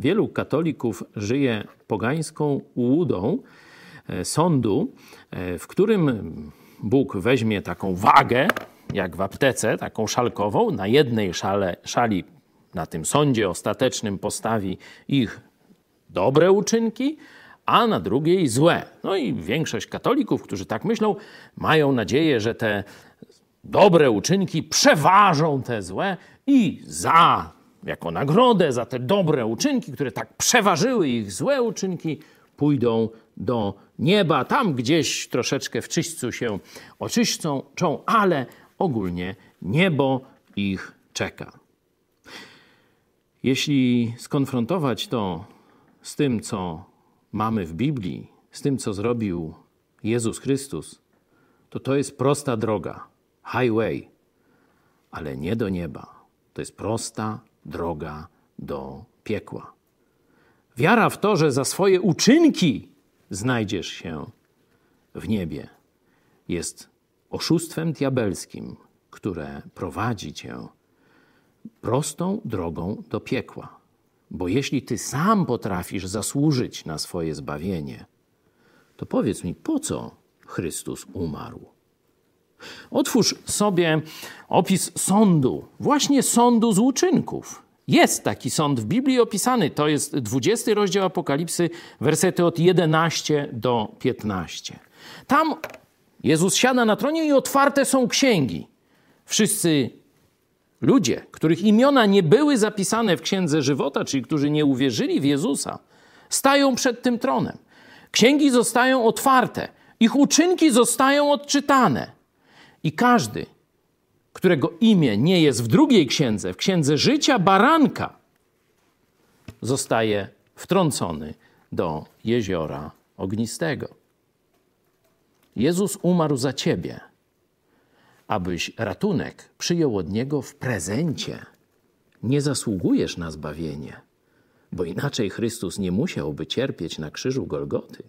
wielu katolików żyje pogańską ułudą e, sądu, e, w którym Bóg weźmie taką wagę, jak w aptece, taką szalkową, na jednej szale, szali, na tym sądzie ostatecznym postawi ich dobre uczynki, a na drugiej złe. No i większość katolików, którzy tak myślą, mają nadzieję, że te dobre uczynki przeważą te złe i za, jako nagrodę za te dobre uczynki, które tak przeważyły ich złe uczynki, pójdą do nieba. Tam gdzieś troszeczkę w czyśćcu się oczyszczą, ale ogólnie niebo ich czeka. Jeśli skonfrontować to z tym, co mamy w Biblii, z tym, co zrobił Jezus Chrystus, to to jest prosta droga, highway, ale nie do nieba. To jest prosta droga do piekła. Wiara w to, że za swoje uczynki znajdziesz się w niebie, jest oszustwem diabelskim, które prowadzi cię prostą drogą do piekła. Bo jeśli ty sam potrafisz zasłużyć na swoje zbawienie, to powiedz mi, po co Chrystus umarł? Otwórz sobie opis sądu, właśnie sądu z uczynków. Jest taki sąd w Biblii opisany. To jest 20 rozdział Apokalipsy, wersety od 11 do 15. Tam Jezus siada na tronie i otwarte są księgi. Wszyscy ludzie, których imiona nie były zapisane w księdze żywota, czyli którzy nie uwierzyli w Jezusa, stają przed tym tronem. Księgi zostają otwarte, ich uczynki zostają odczytane. I każdy, którego imię nie jest w drugiej księdze, w księdze życia baranka, zostaje wtrącony do jeziora ognistego. Jezus umarł za ciebie, abyś ratunek przyjął od niego w prezencie. Nie zasługujesz na zbawienie, bo inaczej Chrystus nie musiałby cierpieć na krzyżu Golgoty.